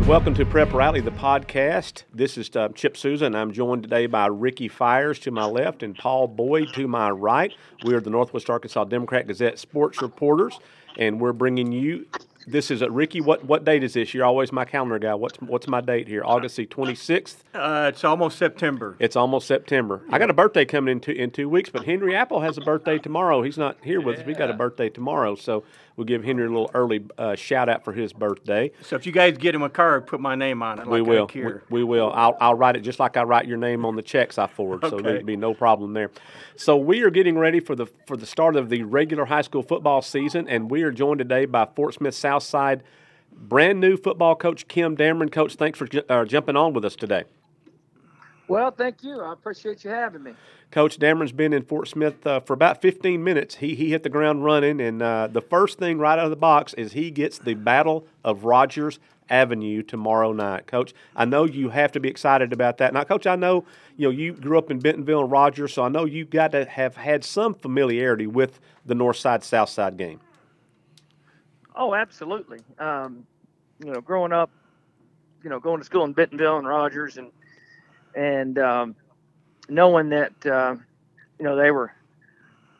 And welcome to Prep Rally, the podcast. This is uh, Chip Souza, and I'm joined today by Ricky Fires to my left and Paul Boyd to my right. We are the Northwest Arkansas Democrat Gazette sports reporters, and we're bringing you. This is a Ricky. What what date is this? You're always my calendar guy. What's what's my date here? August the 26th. Uh, it's almost September. It's almost September. I got a birthday coming in two, in two weeks, but Henry Apple has a birthday tomorrow. He's not here with us. We got a birthday tomorrow, so we'll give Henry a little early uh, shout out for his birthday. So if you guys get him a card, put my name on it. We like will. We, we will. I'll, I'll write it just like I write your name on the checks I forward. Okay. So there'd be no problem there. So we are getting ready for the for the start of the regular high school football season, and we are joined today by Fort Smith Southside brand new football coach Kim Dameron. Coach, thanks for uh, jumping on with us today. Well, thank you. I appreciate you having me. Coach Dameron's been in Fort Smith uh, for about 15 minutes. He, he hit the ground running, and uh, the first thing right out of the box is he gets the Battle of Rogers Avenue tomorrow night. Coach, I know you have to be excited about that. Now, Coach, I know you know you grew up in Bentonville and Rogers, so I know you've got to have had some familiarity with the North Side South Side game. Oh, absolutely. Um, you know, growing up, you know, going to school in Bentonville and Rogers, and and um, knowing that uh, you know they were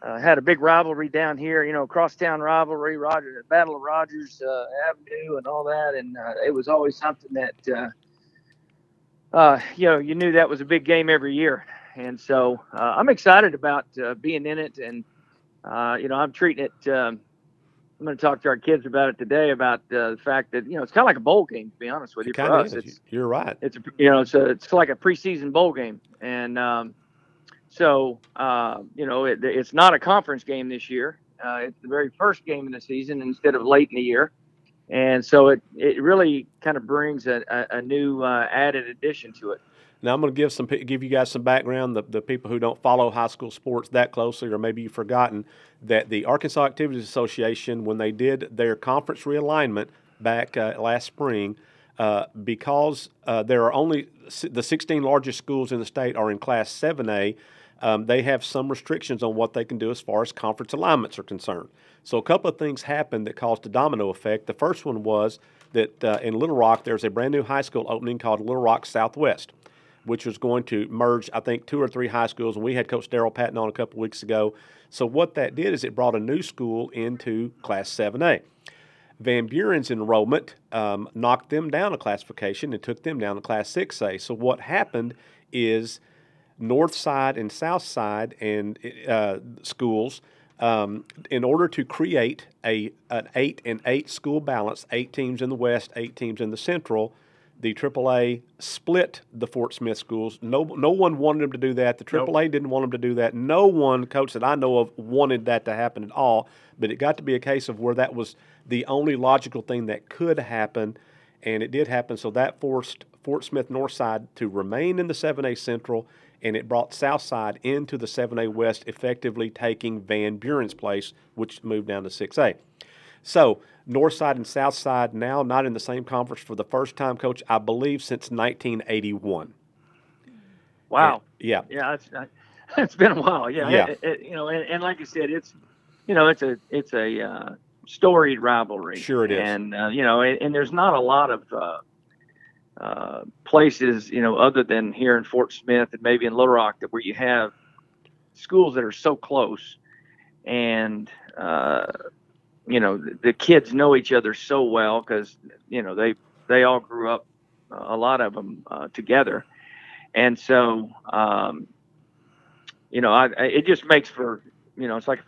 uh, had a big rivalry down here. You know, crosstown rivalry, Roger, Battle of Rogers uh, Avenue, and all that, and uh, it was always something that uh, uh, you know you knew that was a big game every year, and so I'm excited about being in it, and you know I'm treating it. Um, I'm going to talk to our kids about it today about uh, the fact that you know it's kind of like a bowl game. To be honest with you, for Kinda us, You're right. it's a, you know it's a, it's like a preseason bowl game, and um, so uh, you know it, it's not a conference game this year. Uh, it's the very first game in the season instead of late in the year, and so it it really kind of brings a, a, a new uh, added addition to it. Now I'm going to give some give you guys some background. The, the people who don't follow high school sports that closely, or maybe you've forgotten that the Arkansas Activities Association, when they did their conference realignment back uh, last spring, uh, because uh, there are only the 16 largest schools in the state are in Class 7A. Um, they have some restrictions on what they can do as far as conference alignments are concerned. So a couple of things happened that caused a domino effect. The first one was that uh, in Little Rock there's a brand new high school opening called Little Rock Southwest which was going to merge, I think, two or three high schools. And we had Coach Daryl Patton on a couple weeks ago. So what that did is it brought a new school into Class 7A. Van Buren's enrollment um, knocked them down a classification and took them down to Class 6A. So what happened is North Side and South Side and uh, schools, um, in order to create a an eight and eight school balance, eight teams in the West, eight teams in the Central, the AAA split the Fort Smith schools. No, no one wanted them to do that. The Nope. AAA didn't want them to do that. No one, coach that I know of, wanted that to happen at all. But it got to be a case of where that was the only logical thing that could happen, and it did happen. So that forced Fort Smith Northside to remain in the 7A Central, and it brought Southside into the 7A West, effectively taking Van Buren's place, which moved down to 6A. So North Side and South Side now not in the same conference for the first time, Coach, I believe since 1981. Wow. Yeah. Yeah, it's uh, it's been a while. Yeah, Yeah. It, it- you know, and, and like I said, it's you know, it's a it's a uh, storied rivalry. Sure it is. And uh, you know, and, and there's not a lot of uh, uh, places, you know, other than here in Fort Smith and maybe in Little Rock, that where you have schools that are so close, and uh, you know, the, kids know each other so well because you know they they all grew up, uh, a lot of them uh, together, and so um, you know, I, I it just makes for you know, it's like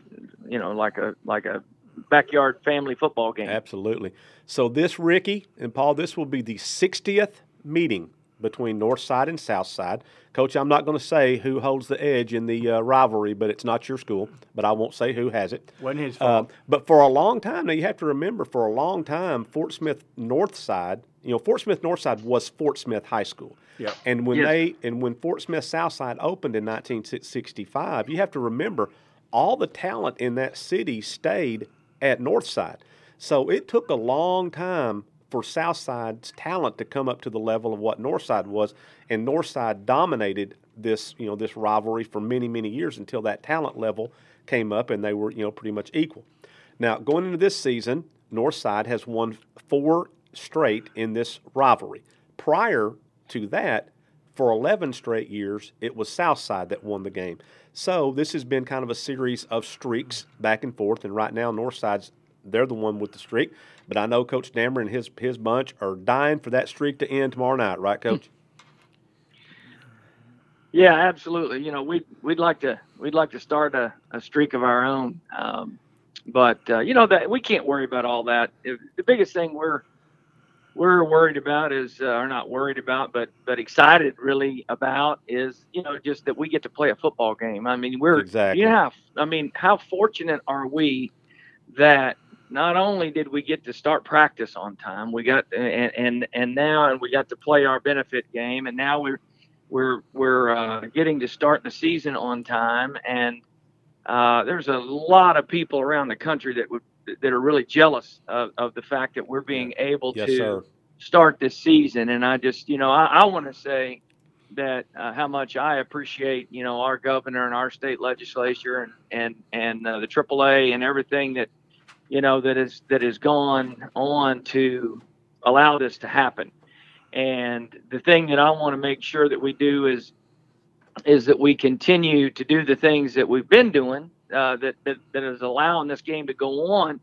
you know, like a like a backyard family football game. Absolutely. So this, Ricky and Paul, this will be the 60th meeting between North Side and South Side. Coach, I'm not going to say who holds the edge in the uh, rivalry, but it's not your school. But I won't say who has it. Wasn't his Uh, but for a long time, now you have to remember, for a long time, Fort Smith North Side, you know, Fort Smith North Side was Fort Smith High School. Yep. And when Yes. they and when Fort Smith South Side opened in 1965, you have to remember all the talent in that city stayed at North Side. So it took a long time for South Side's talent to come up to the level of what North Side was, and North Side dominated this, you know, this rivalry for many, many years until that talent level came up and they were, you know, pretty much equal. Now, going into this season, North Side has won four straight in this rivalry. Prior to that, for 11 straight years, it was Southside that won the game. So this has been kind of a series of streaks back and forth, and right now Northside's they're the one with the streak. But I know Coach Dameron and his his bunch are dying for that streak to end tomorrow night, right, Coach? Yeah, absolutely. You know, we'd we'd like to we'd like to start a, a streak of our own, um, but uh, you know that we can't worry about all that. If, the biggest thing we're we're worried about is, uh, or not worried about, but but excited really about is, you know, just that we get to play a football game. I mean, we're exactly. Yeah, I mean, how fortunate are we that not only did we get to start practice on time, we got and and, and now and we got to play our benefit game, and now we're we're we're uh, getting to start the season on time, and uh, there's a lot of people around the country that would that are really jealous of, of the fact that we're being able yes, to sir. start this season. And I just, you know, I, I want to say that uh, how much I appreciate, you know, our governor and our state legislature and and and uh, the AAA and everything that, you know, that is that has gone on to allow this to happen. And the thing that I want to make sure that we do is is that we continue to do the things that we've been doing uh, that, that that is allowing this game to go on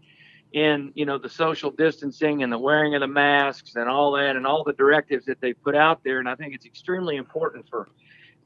in you know the social distancing and the wearing of the masks and all that and all the directives that they put out there and I think it's extremely important for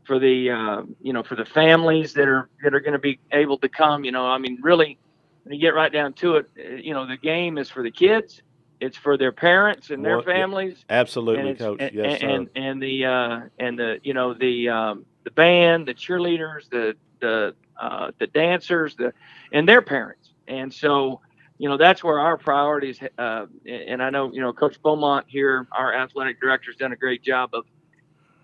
for the uh, you know for the families that are that are going to be able to come you know I mean really when you get right down to it uh, you know the game is for the kids it's for their parents and their Well, yeah, families Absolutely, and, Coach. and, yes, sir. and, and the uh, and the you know the um, the band, the cheerleaders, the the uh, the dancers, the and their parents, and so you know that's where our priorities. Uh, and I know you know Coach Beaumont here, our athletic director, has done a great job of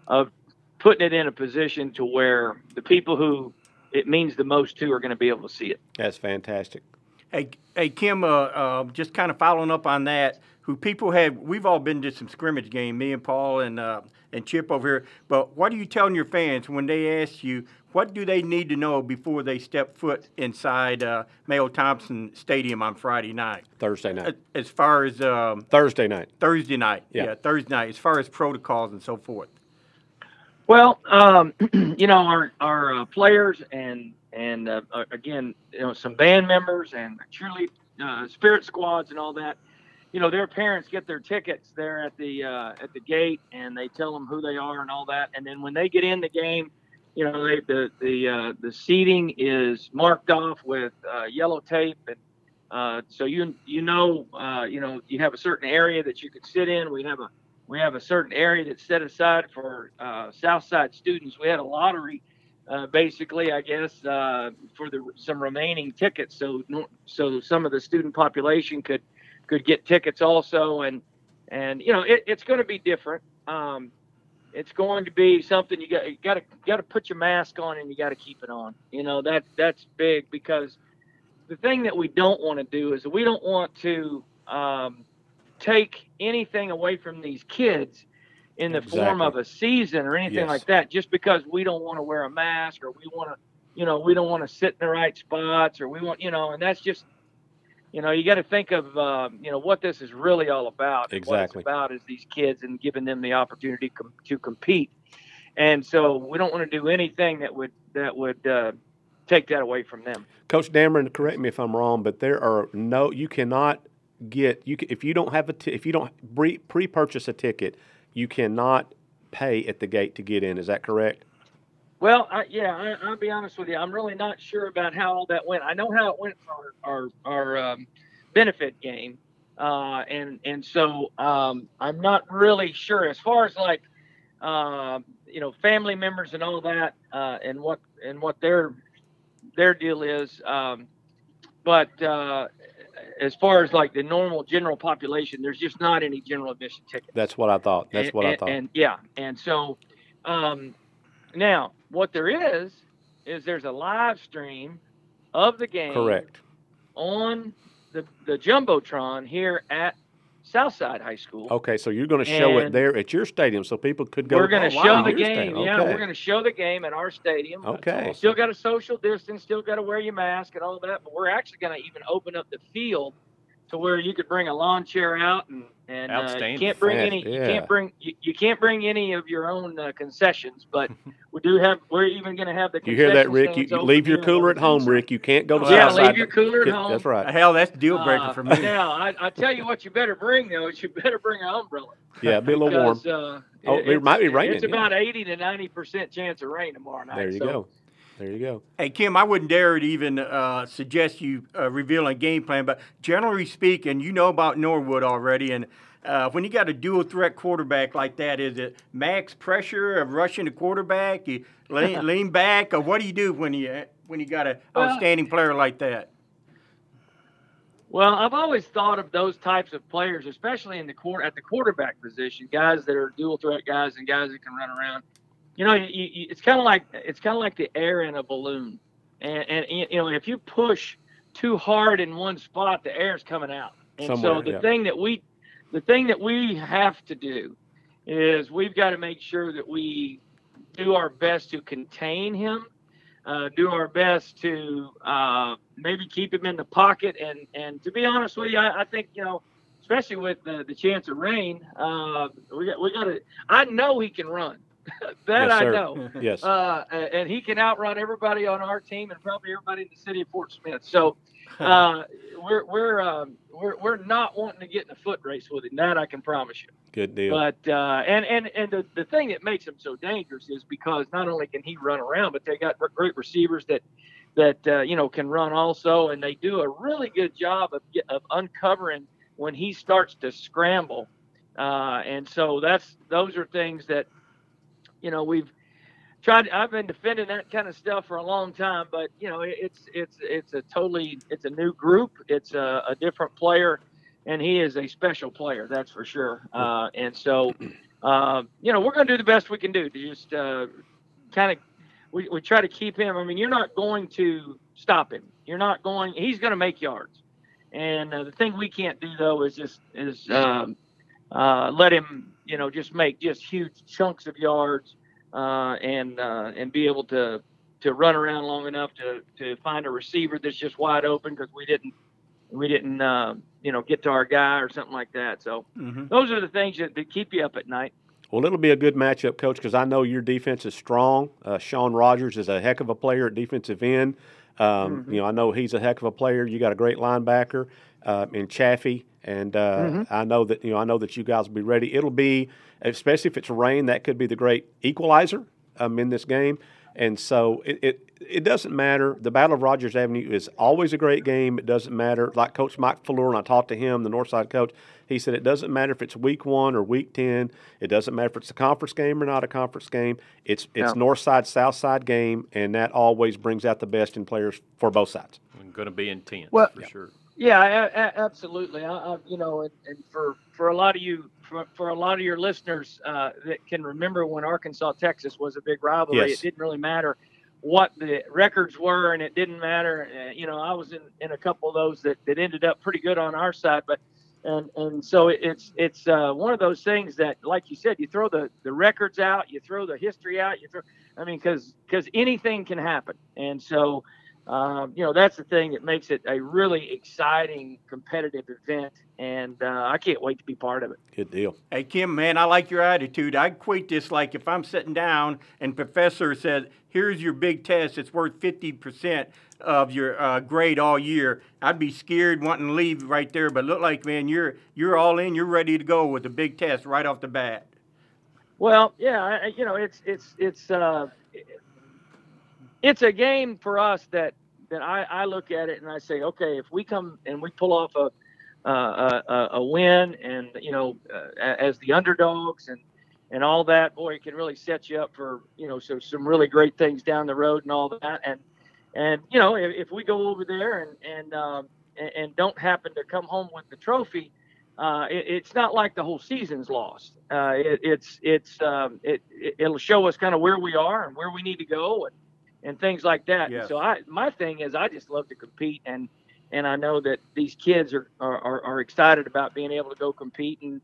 of putting it in a position to where the people who it means the most to are going to be able to see it. That's fantastic. Hey, hey, Kim. Uh, uh, just kind of following up on that. Who people have? We've all been to some scrimmage game. Me and Paul and uh, and Chip over here. But what are you telling your fans when they ask you what do they need to know before they step foot inside uh, Mayo Thompson Stadium on Friday night? Thursday night. As far as um, Thursday night. Thursday night, Yeah. Thursday night. As far as protocols and so forth. Well, um, you know, our our uh, players and and uh, uh, again, you know, some band members and cheerlead uh, spirit squads and all that. You know, their parents get their tickets there at the uh, at the gate, and they tell them who they are and all that. And then when they get in the game, you know, they, the the uh, the seating is marked off with yellow tape, and so you you know you know you have a certain area that you could sit in. We have a we have a certain area that's set aside for uh, Southside students. We had a lottery, uh, basically, I guess, uh, for the some remaining tickets, so so some of the student population could could get tickets also, and and you know it, it's going to be different. Um, it's going to be something you got you got to got to put your mask on and you got to keep it on. You know that that's big because the thing that we don't want to do is we don't want to um, take anything away from these kids in the form of a season or anything Yes. like that just because we don't want to wear a mask or we want to you know we don't want to sit in the right spots or we want you know and that's just you know you got to think of um, you know what this is really all about and what it's Exactly. about is these kids and giving them the opportunity com- to compete and so we don't want to do anything that would that would uh, take that away from them Coach Dameron, correct me if I'm wrong, but there are no. You cannot get you can, if you don't have a t- if you don't pre pre-purchase a ticket, you cannot pay at the gate to get in. Is that correct? Well, I, yeah, I, I'll be honest with you. I'm really not sure about how all that went. I know how it went for our our, um, benefit game, uh, and and so um, I'm not really sure as far as like uh, you know family members and all that, uh, and what and what their their deal is. Um, but uh, as far as like the normal general population, there's just not any general admission tickets. That's what I thought. That's And- what I and- thought. And yeah, and so um, now what there is is there's a live stream of the game correct. on the the jumbotron here at Southside High School. Okay, so you're going to show it there at your stadium, so people could go. we're going to oh, show wow, the game. stadium. Yeah, we're going to show the game at our stadium. Okay. Still got a social distance. Still got to wear your mask and all that. But we're actually going to even open up the field to where you could bring a lawn chair out and and uh, you can't bring Fan- any you can't bring you, you can't bring any of your own uh, concessions but we do have we're even going to have the You hear that, Rick? You, you leave your cooler at home, inside. Rick. You can't go to yeah Southside. leave your cooler at home That's right. Hell, that's a deal breaker Uh, for me. now I, I tell you what you better bring though is you better bring an umbrella Yeah, be a little warm. uh, Oh, it- it might be it's- raining, It's yeah. about eighty to ninety percent chance of rain tomorrow night. There you so, go. There you go. Hey Kim, I wouldn't dare to even uh, suggest you uh, reveal a game plan, but generally speaking, you know about Norwood already, and uh, when you got a dual threat quarterback like that, is it max pressure of rushing the quarterback? You lean, lean back, or what do you do when you when you got an Well- outstanding player like that? Well, I've always thought of those types of players, especially in the court at the quarterback position, guys that are dual threat guys and guys that can run around. You know, you, you, it's kind of like it's kind of like the air in a balloon, and, and you know if you push too hard in one spot, the air's coming out. And Somewhere, so the yeah. thing that we the thing that we have to do is we've got to make sure that we do our best to contain him uh, do our best to uh, maybe keep him in the pocket. And, and to be honest with you, I, I think, you know, especially with the, the chance of rain, uh, we got, we got to, I know he can run. that Yes, I sir. know. Yes. Uh, and he can outrun everybody on our team and probably everybody in the city of Fort Smith. So uh, we're, we're, um, we're, we're not wanting to get in a foot race with him. That I can promise you. Good deal. But uh, and and and the, the thing that makes him so dangerous is because not only can he run around, but they got great receivers that that uh, you know can run also, and they do a really good job of of uncovering when he starts to scramble. Uh, and so that's those are things that you know we've tried. I've been defending that kind of stuff for a long time, but you know it's it's it's a totally it's a new group. It's a, a different player and he is a special player, that's for sure. Uh, and so, uh, you know, we're going to do the best we can do to just uh, kind of we, we try to keep him. I mean, you're not going to stop him. You're not going. He's going to make yards. And uh, the thing we can't do though is just is um, uh, let him, you know, just make just huge chunks of yards uh, and uh, and be able to to run around long enough to to find a receiver that's just wide open because we didn't we didn't uh, you know get to our guy or something like that. So hmm those are the things that, that keep you up at night. Well, it'll be a good matchup, Coach, because I know your defense is strong. Uh, Sean Rogers is a heck of a player at defensive end. Um, Mhm. You know, I know he's a heck of a player. You got a great linebacker uh, in Chaffee, and uh, Mhm. I know that you know I know that you guys will be ready. It'll be, especially if it's rain, that could be the great equalizer um, in this game. And so it, it it doesn't matter. The Battle of Rogers Avenue is always a great game. It doesn't matter. Like Coach Mike Fleur, and I talked to him, the Northside coach. He said it doesn't matter if it's week one or week ten. It doesn't matter if it's a conference game or not a conference game. It's it's Yeah. North Side South Side game, and that always brings out the best in players for both sides. Going to be intense Well- for sure. Yeah, a- a- absolutely. I, I, you know, and, and for for a lot of you, for, for a lot of your listeners uh, that can remember when Arkansas Texas was a big rivalry, Yes. it didn't really matter what the records were, and it didn't matter. Uh, you know, I was in, in a couple of those that, that ended up pretty good on our side, but and and so it's it's uh, one of those things that, like you said, you throw the the records out, you throw the history out, you throw. I mean, because because anything can happen, and so um, you know that's the thing that makes it a really exciting competitive event and uh, i can't wait to be part of it Good deal. Hey Kim, man, I like your attitude. I equate this like if I'm sitting down and professor says, "Here's your big test. It's worth 50% of your uh, grade all year." I'd be scared, wanting to leave right there. But look like, man, you're you're all in. You're ready to go with the big test right off the bat. well yeah I, I- you know it's it's it's uh, it's a game for us that that I, I look at it and I say, okay, if we come and we pull off a uh, a, a- win and you know uh, as the underdogs and and all that, boy, it can really set you up for you know so some really great things down the road and all that. And and you know if, if we go over there and and um, and, don't happen to come home with the trophy, uh, it, it's not like the whole season's lost. Uh, it, it's it's um, it, it it'll show us kind of where we are and where we need to go and and things like that. Yes. So I my thing is I just love to compete and and I know that these kids are are, are, are excited about being able to go compete and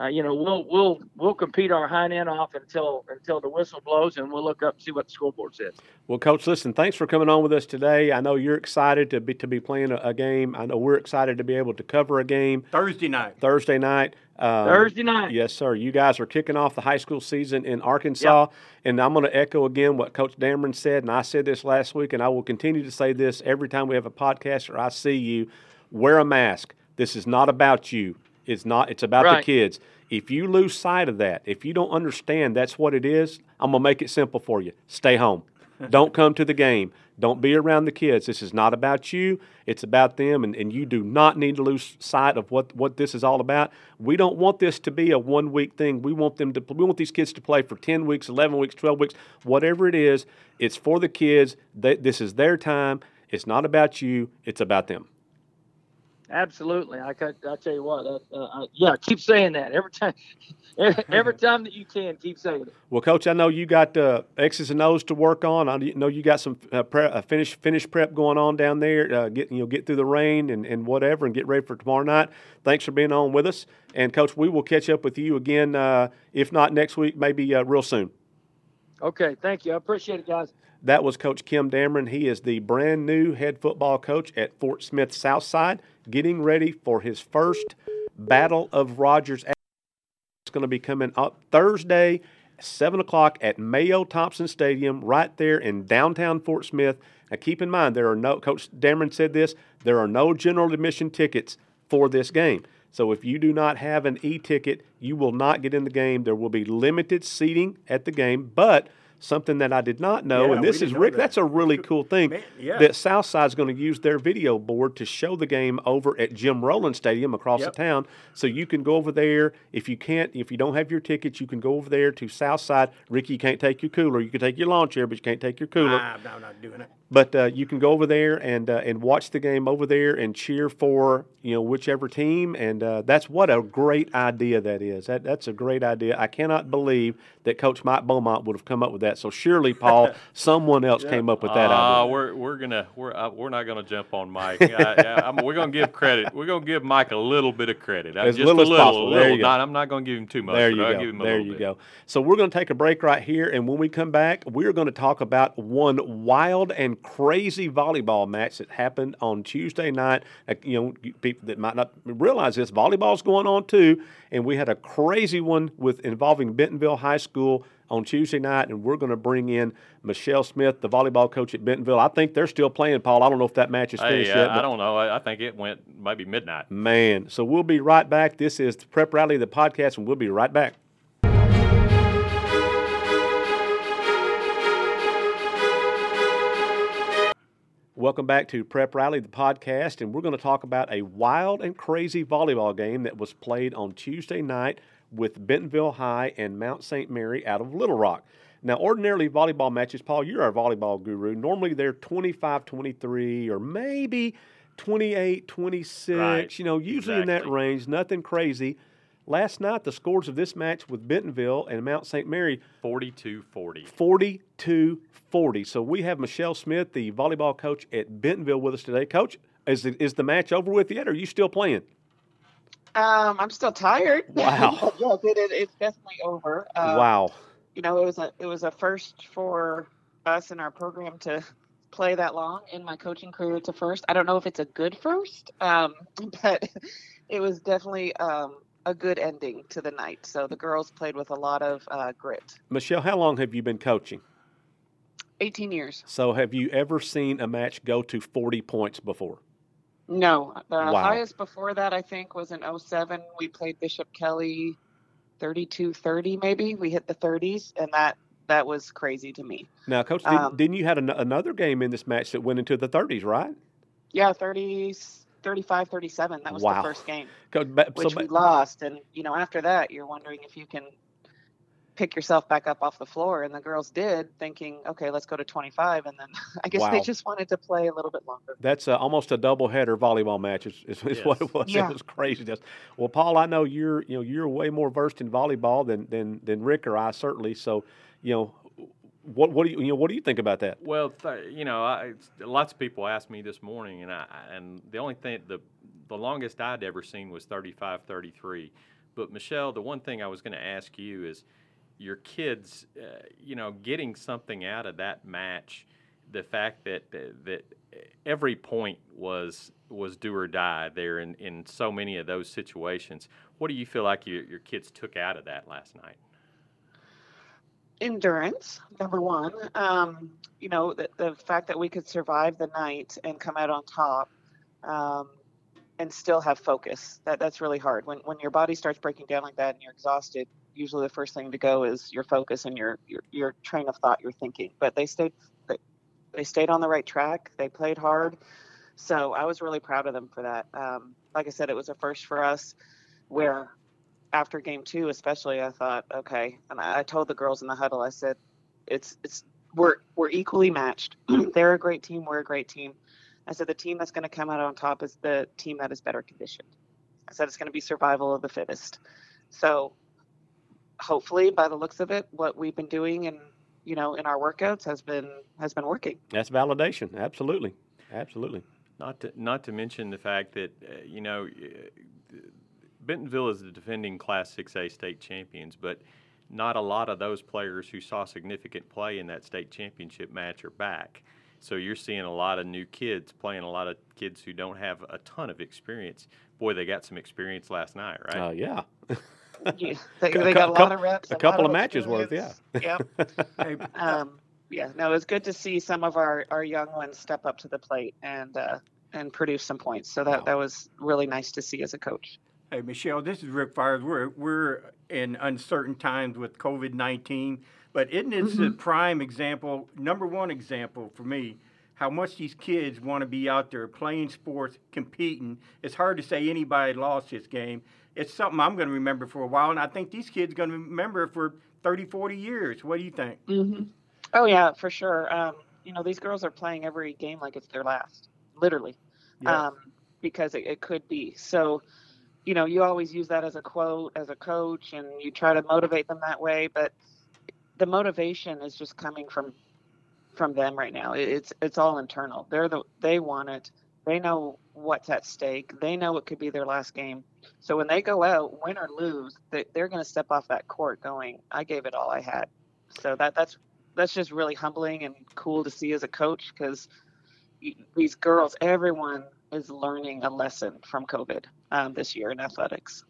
uh, you know, we'll we'll we'll compete our hind end off until until the whistle blows, and we'll look up and see what the scoreboard says. Well, Coach, listen, thanks for coming on with us today. I know you're excited to be to be playing a, a game. I know we're excited to be able to cover a game Thursday night. Thursday night. Um, Thursday night. Yes, sir. You guys are kicking off the high school season in Arkansas. And I'm going to echo again what Coach Dameron said. And I said this last week, and I will continue to say this every time we have a podcast or I see you. Wear a mask. This is not about you. It's not. It's about the kids. If you lose sight of that, if you don't understand that's what it is, I'm gonna make it simple for you. Stay home. don't come to the game. Don't be around the kids. This is not about you. It's about them, and, and you do not need to lose sight of what, what this is all about. We don't want this to be a one week thing. We want them to we want these kids to play for 10 weeks, 11 weeks, 12 weeks, whatever it is. It's for the kids. They, this is their time. It's not about you. It's about them. Absolutely. I could, I tell you what. Uh, uh, yeah, keep saying that every time. Every time that you can, keep saying it. Well, Coach, I know you got uh, X's and O's to work on. I know you got some uh, pre- uh, finish finish prep going on down there. Uh, get you know get through the rain and, and whatever, and get ready for tomorrow night. Thanks for being on with us, and Coach, we will catch up with you again, uh, if not next week, maybe uh, real soon. Okay, thank you. I appreciate it, guys. That was Coach Kim Dameron. He is the brand new head football coach at Fort Smith Southside, getting ready for his first Battle of Rogers. It's going to be coming up Thursday, 7 o'clock at Mayo Thompson Stadium, right there in downtown Fort Smith. Now, keep in mind, there are no, Coach Dameron said this, there are no general admission tickets for this game. So if you do not have an e ticket, you will not get in the game. There will be limited seating at the game, but something that I did not know, Yeah, and this is Rick, that. that's a really cool thing Man, yeah. that Southside's going to use their video board to show the game over at Jim Rowland Stadium across Yep. the town. So you can go over there. If you can't, if you don't have your tickets, you can go over there to Southside. Ricky, you can't take your cooler. You can take your lawn chair, but you can't take your cooler. No, I'm not doing it. But uh, you can go over there and uh, and watch the game over there and cheer for you know whichever team. And uh, that's what a great idea that is. That that's a great idea. I cannot believe that Coach Mike Beaumont would have come up with that. So surely, Paul, someone else came up with that Uh, idea. we're we're gonna we're uh, we're not gonna jump on Mike. I, I, I'm, we're gonna give credit. We're gonna give Mike a little bit of credit. Uh, As just little a as little, possible. a There little. you go. Not, I'm not gonna give him too much. There but you I'll go. give him a There you bit. go. So we're going to take a break right here, and when we come back, we're going to talk about one wild and crazy volleyball match that happened on Tuesday night. Uh, you know, people that might not realize this, volleyball's going on too, and we had a crazy one with involving Bentonville High School on Tuesday night, and we're going to bring in Michelle Smith, the volleyball coach at Bentonville. I think they're still playing, Paul. I don't know if that match is finished Hey, yet. uh, I don't know. I, I think it went maybe midnight. Man, so we'll be right back. This is the Prep Rally, the podcast, and we'll be right back. Welcome back to Prep Rally, the podcast, and we're going to talk about a wild and crazy volleyball game that was played on Tuesday night with Bentonville High and Mount St. Mary out of Little Rock. Now, ordinarily, volleyball matches, Paul, you're our volleyball guru. Normally, they're 25 23 or maybe 28 26, Right. you know, usually in that range, nothing crazy. Last night, the scores of this match with Bentonville and Mount St. Mary 42-40. 42 40. So we have Michelle Smith, the volleyball coach at Bentonville, with us today. Coach, is the, is the match over with yet, or are you still playing? Um, I'm still tired. Wow. Yes, it, it, it's definitely over. Um, wow. You know, it was a it was a first for us in our program to play that long in my coaching career. It's a first. I don't know if it's a good first, um, but it was definitely um, a good ending to the night. So the girls played with a lot of uh, grit. Michelle, how long have you been coaching? 18 years. So have you ever seen a match go to 40 points before? No, the Wow. highest before that I think was in 07. We played Bishop Kelley 32 30 maybe. We hit the 30s and that that was crazy to me. Now, Coach, Um, didn't you had an, another game in this match that went into the 30s, right? Yeah, 30s 35 37. That was Wow. the first game, Coach, ba- so which ba- we lost and you know after that you're wondering if you can pick yourself back up off the floor and the girls did thinking, "Okay, let's go to 25." And then I guess Wow. they just wanted to play a little bit longer. That's uh, almost a doubleheader volleyball match. Is, is, is what it was. Yeah. It was crazy. Just well, Paul, I know you're you know you're way more versed in volleyball than than than Rick or I certainly. So, you know, what what do you you know what do you think about that? Well, th- you know, I, lots of people asked me this morning, and I and the only thing the the longest I'd ever seen was 35-33. But Michelle, the one thing I was going to ask you is your kids, uh, you know, getting something out of that match, the fact that that every point was was do or die there in, in so many of those situations. What do you feel like your, your kids took out of that last night? Endurance number one. Um, you know the, the fact that we could survive the night and come out on top um, and still have focus that that's really hard. When, when your body starts breaking down like that and you're exhausted usually the first thing to go is your focus and your your, your train of thought your thinking. But they stayed they, they stayed on the right track. They played hard. So i was really proud of them for that. Um, like i said it was a first for us where after game two, especially, I thought, okay, and I, I told the girls in the huddle, I said, it's it's we're we're equally matched. They're a great team. We're a great team. I said the team that's going to come out on top is the team that is better conditioned. I said it's going to be survival of the fittest. So hopefully, by the looks of it, what we've been doing and you know in our workouts has been has been working. That's validation. Absolutely, absolutely. Not to not to mention the fact that uh, you know Bentonville is the defending Class 6A state champions, but not a lot of those players who saw significant play in that state championship match are back. So you're seeing a lot of new kids playing a lot of kids who don't have a ton of experience. Boy, they got some experience last night, right? Oh uh, yeah. yeah, they, they got a lot of reps. A, a couple of, of matches worth, yeah. yeah. um, yeah, no, it was good to see some of our, our young ones step up to the plate and uh, and produce some points. So that, wow. that was really nice to see as a coach. Hey, Michelle, this is Rick Fires. We're, we're in uncertain times with COVID 19, but isn't it mm-hmm. the prime example, number one example for me, how much these kids want to be out there playing sports, competing? It's hard to say anybody lost this game. It's something I'm going to remember for a while, and I think these kids are going to remember for 30, 40 years. What do you think? Mm-hmm. Oh, yeah, for sure. Um, you know, these girls are playing every game like it's their last, literally, yeah. um, because it, it could be. So, you know, you always use that as a quote as a coach and you try to motivate them that way, but the motivation is just coming from from them right now. It's it's all internal. They're the they want it. They know what's at stake. They know it could be their last game. So when they go out, win or lose, they, they're going to step off that court going, "I gave it all I had." So that that's that's just really humbling and cool to see as a coach because these girls, everyone is learning a lesson from COVID um, this year in athletics.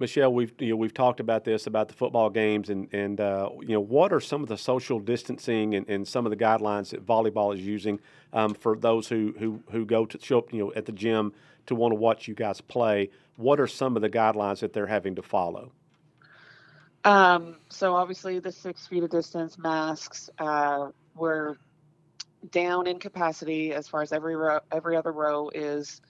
Michelle, we've you know we've talked about this about the football games and and uh, you know what are some of the social distancing and, and some of the guidelines that volleyball is using um, for those who, who who go to show up you know at the gym to want to watch you guys play. What are some of the guidelines that they're having to follow? Um, so obviously the six feet of distance, masks. Uh, we're down in capacity as far as every row, every other row is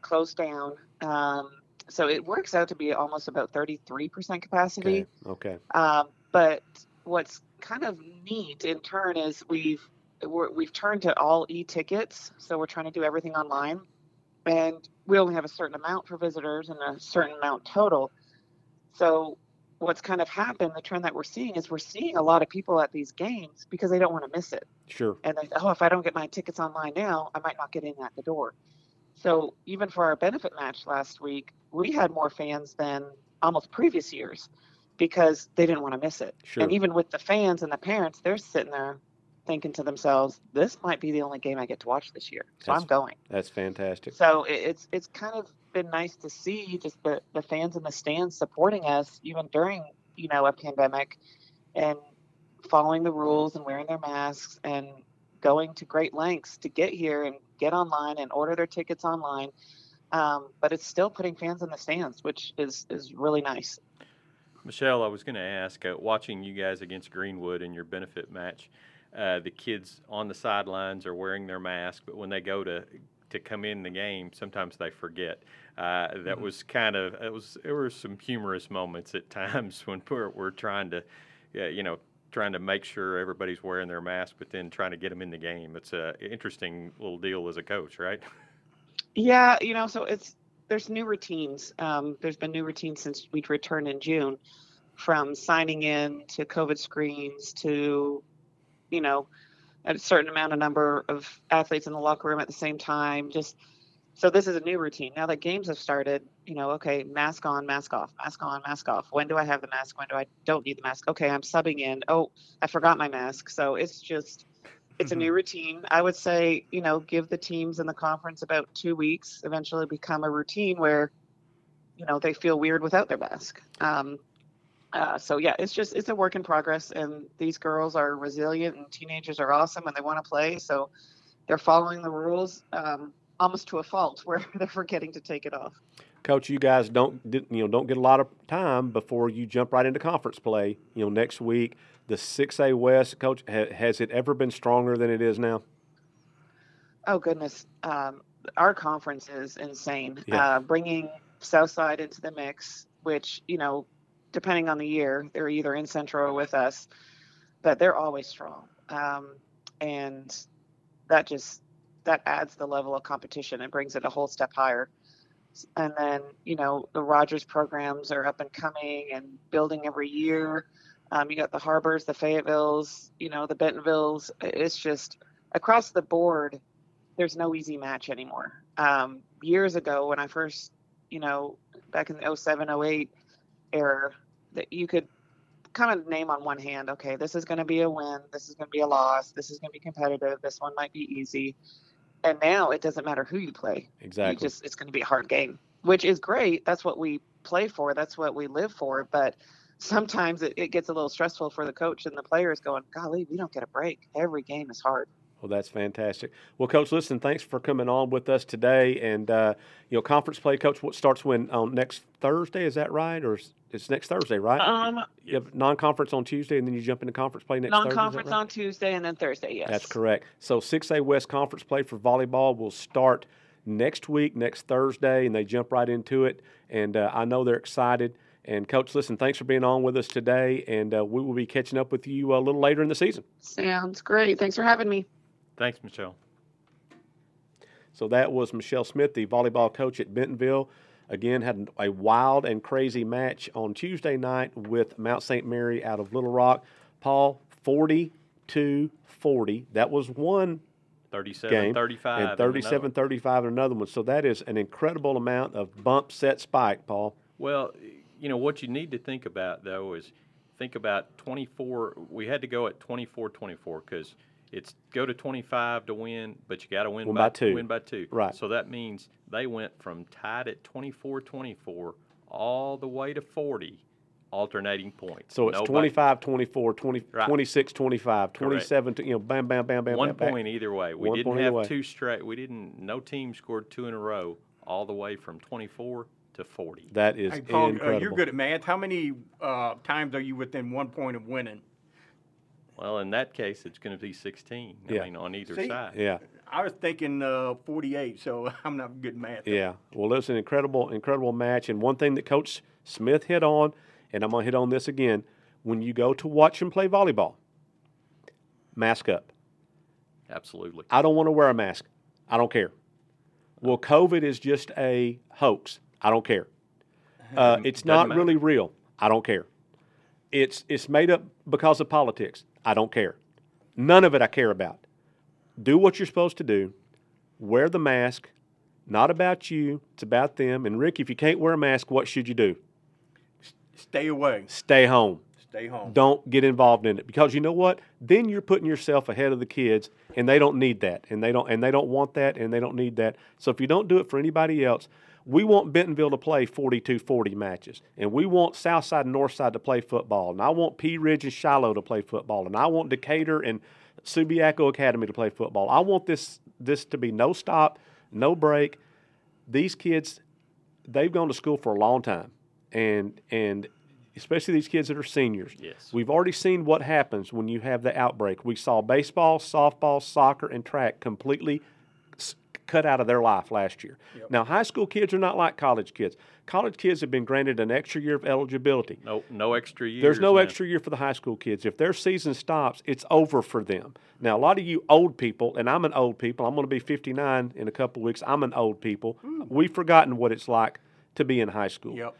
closed down. Um, so it works out to be almost about 33% capacity. Okay. okay. Um, but what's kind of neat in turn is we've we have turned to all e-tickets, so we're trying to do everything online, and we only have a certain amount for visitors and a certain amount total. So what's kind of happened, the trend that we're seeing is we're seeing a lot of people at these games because they don't want to miss it. Sure. And they, oh, if I don't get my tickets online now, I might not get in at the door. So even for our benefit match last week, we had more fans than almost previous years because they didn't want to miss it. Sure. And even with the fans and the parents, they're sitting there thinking to themselves, "This might be the only game I get to watch this year, so that's, I'm going." That's fantastic. So it's it's kind of been nice to see just the, the fans in the stands supporting us even during you know a pandemic and following the rules and wearing their masks and going to great lengths to get here and get online and order their tickets online. Um, but it's still putting fans in the stands which is is really nice. Michelle i was going to ask uh, watching you guys against greenwood in your benefit match uh, the kids on the sidelines are wearing their mask but when they go to to come in the game, sometimes they forget. Uh, that mm-hmm. was kind of it was there were some humorous moments at times when we're, we're trying to, you know, trying to make sure everybody's wearing their mask, but then trying to get them in the game. It's a interesting little deal as a coach, right? Yeah, you know, so it's there's new routines. Um, there's been new routines since we'd returned in June, from signing in to COVID screens to, you know, a certain amount of number of athletes in the locker room at the same time. Just so this is a new routine. Now that games have started, you know, okay, mask on, mask off, mask on, mask off. When do I have the mask? When do I don't need the mask? Okay, I'm subbing in. Oh, I forgot my mask. So it's just it's a new routine. I would say, you know, give the teams in the conference about two weeks, eventually become a routine where, you know, they feel weird without their mask. Um, uh, so yeah, it's just it's a work in progress, and these girls are resilient, and teenagers are awesome, and they want to play. So they're following the rules um, almost to a fault, where they're forgetting to take it off. Coach, you guys don't you know don't get a lot of time before you jump right into conference play. You know, next week the six A West. Coach, ha, has it ever been stronger than it is now? Oh goodness, um, our conference is insane. Yeah. Uh, bringing Southside into the mix, which you know, depending on the year, they're either in Central or with us, but they're always strong, um, and that just that adds the level of competition and brings it a whole step higher. And then you know the Rogers programs are up and coming and building every year. Um, you got the Har-Bers, the Fayettevilles, you know the Bentonvilles. It's just across the board there's no easy match anymore. Um, years ago, when I first, you know, back in the 07, 08 era, that you could kind of name on one hand, okay, this is going to be a win, this is going to be a loss, this is going to be competitive, this one might be easy. And now it doesn't matter who you play. You Exactly. just it's going to be a hard game, which is great. That's what we play for. That's what we live for. But sometimes it, it gets a little stressful for the coach and the players going, golly, we don't get a break. Every game is hard. Well, that's fantastic. Well, Coach, listen, thanks for coming on with us today. And uh, you know, conference play, Coach, what starts when on next Thursday? Is that right, or is, it's next Thursday, right? Um, you have non-conference on Tuesday, and then you jump into conference play next Thursday. is that non-conference right? on Tuesday and then Thursday. Yes, That's correct. So 6A West Conference play for volleyball will start next week, next Thursday, and they jump right into it. And uh, I know they're excited. And Coach, listen, thanks for being on with us today, and uh, we will be catching up with you a little later in the season. Sounds great. Thanks for having me. Thanks, Michelle. So that was Michelle Smith, the volleyball coach at Bentonville. Again, had a wild and crazy match on Tuesday night with Mount St. Mary out of Little Rock. Paul, 42 40. That was one 37 game 35. and 37 35 in another one. So that is an incredible amount of bump, set, spike, Paul. Well, you know, what you need to think about, though, is think about 24. We had to go at 24 24 because it's go to 25 to win, but you got to win Win by two. Win by two. Right. So that means they went from tied at 24 24 all the way to 40, alternating points. So it's Nobody- 25 24, 20, Right. 26 25, 27, you know, bam, bam, bam, bam, one bam, bam. point either way. We One didn't have way. two straight. We didn't. No team scored two in a row, all the way from 24 to 40. That is Hey, Paul, uh, incredible. you're good at math. How many uh, times are you within one point of winning? Well, in that case, it's going to be 16. I Yeah. mean, on either See? side. Yeah. I was thinking uh, 48, so I'm not good at math. Yeah. Well, it was an incredible, incredible match. And one thing that Coach Smith hit on, and I'm going to hit on this again when you go to watch him play volleyball, mask up. Absolutely. I don't want to wear a mask. I don't care. Well, COVID is just a hoax. I don't care. Uh, it's Doesn't not matter. really real. I don't care. It's it's made up because of politics. I don't care. None of it I care about. Do what you're supposed to do. Wear the mask. Not about you. It's about them. And Rick, if you can't wear a mask, what should you do? Stay away. Stay home. Stay home. Don't get involved in it because you know what? Then you're putting yourself ahead of the kids, and they don't need that, and they don't, and they don't want that, and they don't need that. So if you don't do it for anybody else, we want Bentonville to play 42-40 matches, and we want Southside and Northside to play football, and I want Pea Ridge and Shiloh to play football, and I want Decatur and Subiaco Academy to play football. I want this this to be no stop, no break. These kids, they've gone to school for a long time, and and especially these kids that are seniors. Yes. We've already seen what happens when you have the outbreak. We saw baseball, softball, soccer, and track completely cut out of their life last year. Now, high school kids are not like college kids. College kids have been granted an extra year of eligibility. No, no extra year. There's no now. extra year for the high school kids. If their season stops, it's over for them. Now, a lot of you old people, and I'm an old people. I'm going to be 59 in a couple weeks. I'm an old people. We've forgotten what it's like to be in high school Yep.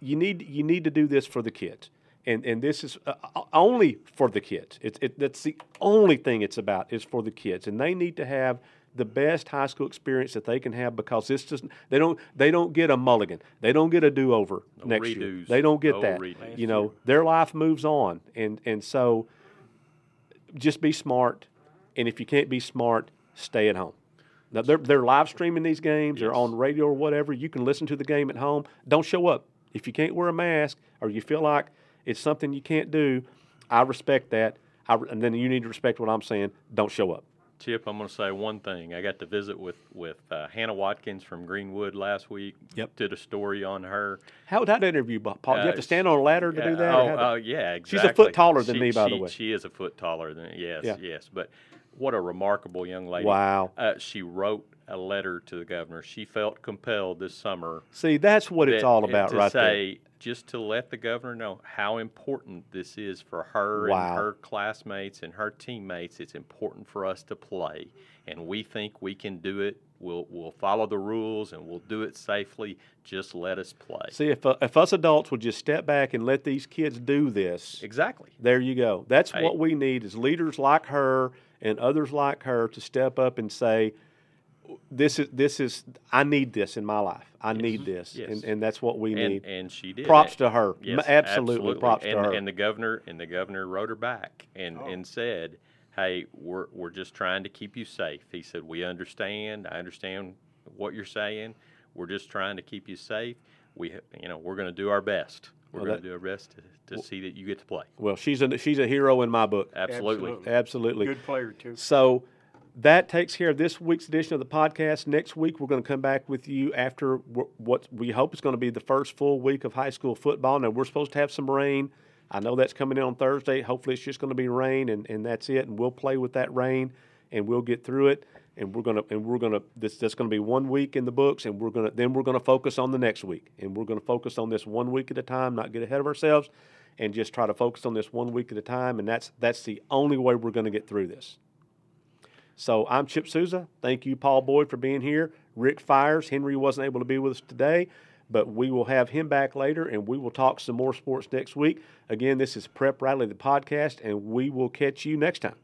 you need you need to do this for the kids, and and this is uh, uh, only for the kids. It's it, that's the only thing it's about is for the kids, and they need to have the best high school experience that they can have because this just they don't they don't get a mulligan. They don't get a do over No next year. They don't get No that. redos. You know, their life moves on, and and so just be smart. And if you can't be smart, stay at home. Now they're they're live streaming these games. They're on radio or whatever. You can listen to the game at home. Don't show up if you can't wear a mask or you feel like it's something you can't do. I respect that. I, and then you need to respect what I'm saying. Don't show up. Chip, I'm going to say one thing. I got to visit with with uh, Hannah Watkins from Greenwood last week. Yep. Did a story on her. How would that interview, Paul? Do you have Uh, to stand on a ladder to do that? Oh, oh, yeah, exactly. She's a foot taller than She- me, by the way. She is a foot taller than yes, Yeah. yes. But what a remarkable young lady. wow. Uh, she wrote a letter to the governor. She felt compelled this summer See, that's what it's all about, to right there. Just to let the governor know how important this is for her Wow. and her classmates and her teammates. It's important for us to play, and we think we can do it. We'll we'll follow the rules and we'll do it safely. Just let us play. See, if, uh, if us adults would just step back and let these kids do this, Exactly. there you go. That's Hey. what we need is leaders like her and others like her to step up and say, "This is this is I need this in my life. I need this," Yes. and and that's what we and need. and she did. Props to her. Yes, M- absolutely, props and, to her. And the governor and the governor wrote her back and, Oh. and said, "Hey, we're we're just trying to keep you safe." He said, "We understand. I understand what you're saying. We're just trying to keep you safe. We, you know, we're going to do our best. We're Well, going that- to do our best to, to see that you get to play." well, she's a she's a hero in my book. Absolutely. Absolutely. Absolutely. Good player too. So that takes care of this week's edition of the podcast. Next week, we're going to come back with you after what we hope is going to be the first full week of high school football. Now, we're supposed to have some rain. I know that's coming in on Thursday. Hopefully, it's just going to be rain, and, and that's it. And we'll play with that rain, and we'll get through it. And we're gonna and we're gonna this that's gonna be one week in the books, and we're gonna then we're gonna focus on the next week, and we're gonna focus on this one week at a time, not get ahead of ourselves, and just try to focus on this one week at a time. And that's that's the only way we're gonna get through this. So I'm Chip Souza. Thank you, Paul Boyd, for being here. Rick Fires. Henry wasn't able to be with us today, but we will have him back later and we will talk some more sports next week. Again, this is Prep Rally, the podcast, and we will catch you next time.